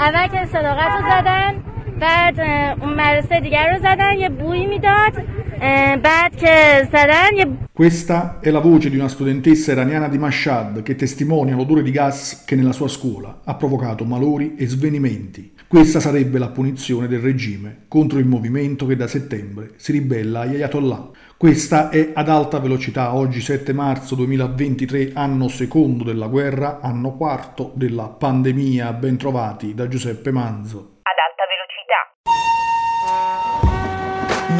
اول که صداقت رو زدن بعد اون مدرسه دیگر رو زدن یه بویی می‌داد. Questa è la voce di una studentessa iraniana di Mashhad che testimonia l'odore di gas che nella sua scuola ha provocato malori e svenimenti. Questa sarebbe la punizione del regime contro il movimento che da settembre si ribella agli Ayatollah. Questa è ad alta velocità, oggi 7 marzo 2023, anno secondo della guerra, anno quarto della pandemia. Bentrovati da Giuseppe Manzo.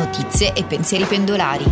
Notizie e pensieri pendolari.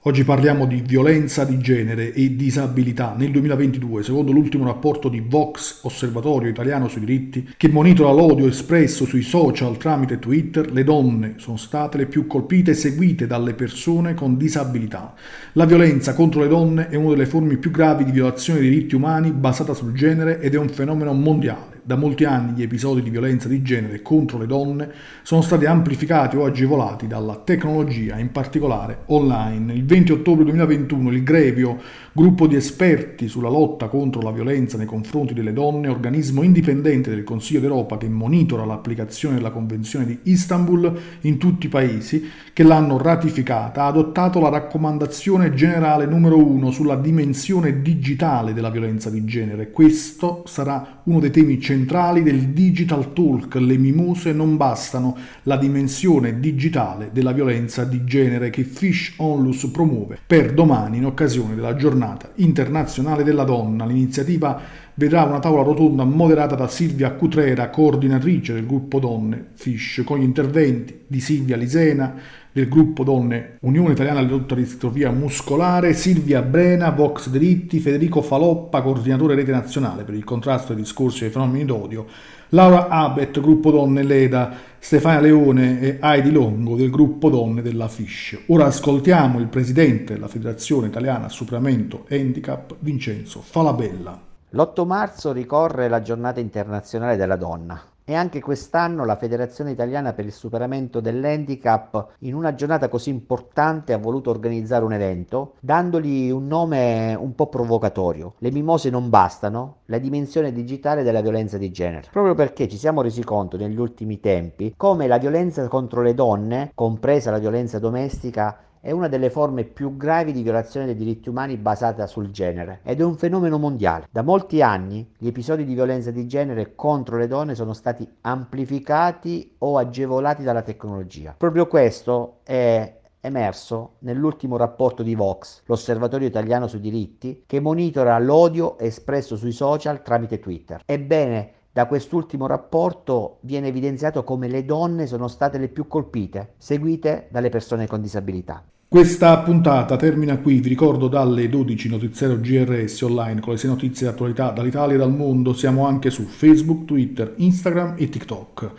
Oggi parliamo di violenza di genere e disabilità. Nel 2022, secondo l'ultimo rapporto di Vox, Osservatorio Italiano sui diritti, che monitora l'odio espresso sui social tramite Twitter, le donne sono state le più colpite e seguite dalle persone con disabilità. La violenza contro le donne è una delle forme più gravi di violazione dei diritti umani basata sul genere ed è un fenomeno mondiale. Da molti anni gli episodi di violenza di genere contro le donne sono stati amplificati o agevolati dalla tecnologia, in particolare online. Il 20 ottobre 2021 il Grevio, gruppo di esperti sulla lotta contro la violenza nei confronti delle donne, organismo indipendente del Consiglio d'Europa che monitora l'applicazione della Convenzione di Istanbul in tutti i paesi che l'hanno ratificata, ha adottato la raccomandazione generale numero uno sulla dimensione digitale della violenza di genere. Questo sarà uno dei temi centrali centrali del Digital Talk, le mimose non bastano, la dimensione digitale della violenza di genere che Fish Onlus promuove per domani in occasione della giornata internazionale della donna. L'iniziativa vedrà una tavola rotonda moderata da Silvia Cutrera, coordinatrice del gruppo Donne Fish, con gli interventi di Silvia Lisena, del gruppo Donne Unione Italiana della Distrofia Muscolare, Silvia Brena, Vox Diritti, Federico Faloppa, coordinatore rete nazionale per il contrasto ai discorsi e ai fenomeni d'odio, Laura Abet, gruppo Donne Leda, Stefania Leone e Heidi Longo del gruppo Donne della FISH. Ora ascoltiamo il presidente della Federazione Italiana Superamento Handicap, Vincenzo Falabella. L'8 marzo ricorre la giornata internazionale della donna. E anche quest'anno la Federazione Italiana per il Superamento dell'Handicap, in una giornata così importante, ha voluto organizzare un evento, dandogli un nome un po' provocatorio. Le mimose non bastano, la dimensione digitale della violenza di genere. Proprio perché ci siamo resi conto negli ultimi tempi come la violenza contro le donne, compresa la violenza domestica, è una delle forme più gravi di violazione dei diritti umani basata sul genere ed è un fenomeno mondiale. Da molti anni gli episodi di violenza di genere contro le donne sono stati amplificati o agevolati dalla tecnologia. Proprio questo è emerso nell'ultimo rapporto di Vox, l'Osservatorio italiano sui diritti, che monitora l'odio espresso sui social tramite Twitter. Ebbene, da quest'ultimo rapporto viene evidenziato come le donne sono state le più colpite, seguite dalle persone con disabilità. Questa puntata termina qui, vi ricordo dalle 12 notiziario GRS online con le 6 notizie di attualità dall'Italia e dal mondo, siamo anche su Facebook, Twitter, Instagram e TikTok.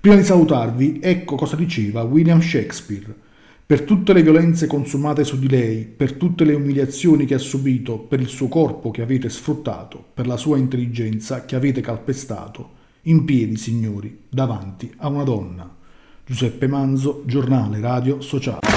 Prima di salutarvi, ecco cosa diceva William Shakespeare. Per tutte le violenze consumate su di lei, per tutte le umiliazioni che ha subito, per il suo corpo che avete sfruttato, per la sua intelligenza che avete calpestato, in piedi, signori, davanti a una donna. Giuseppe Manzo, giornale radio sociale.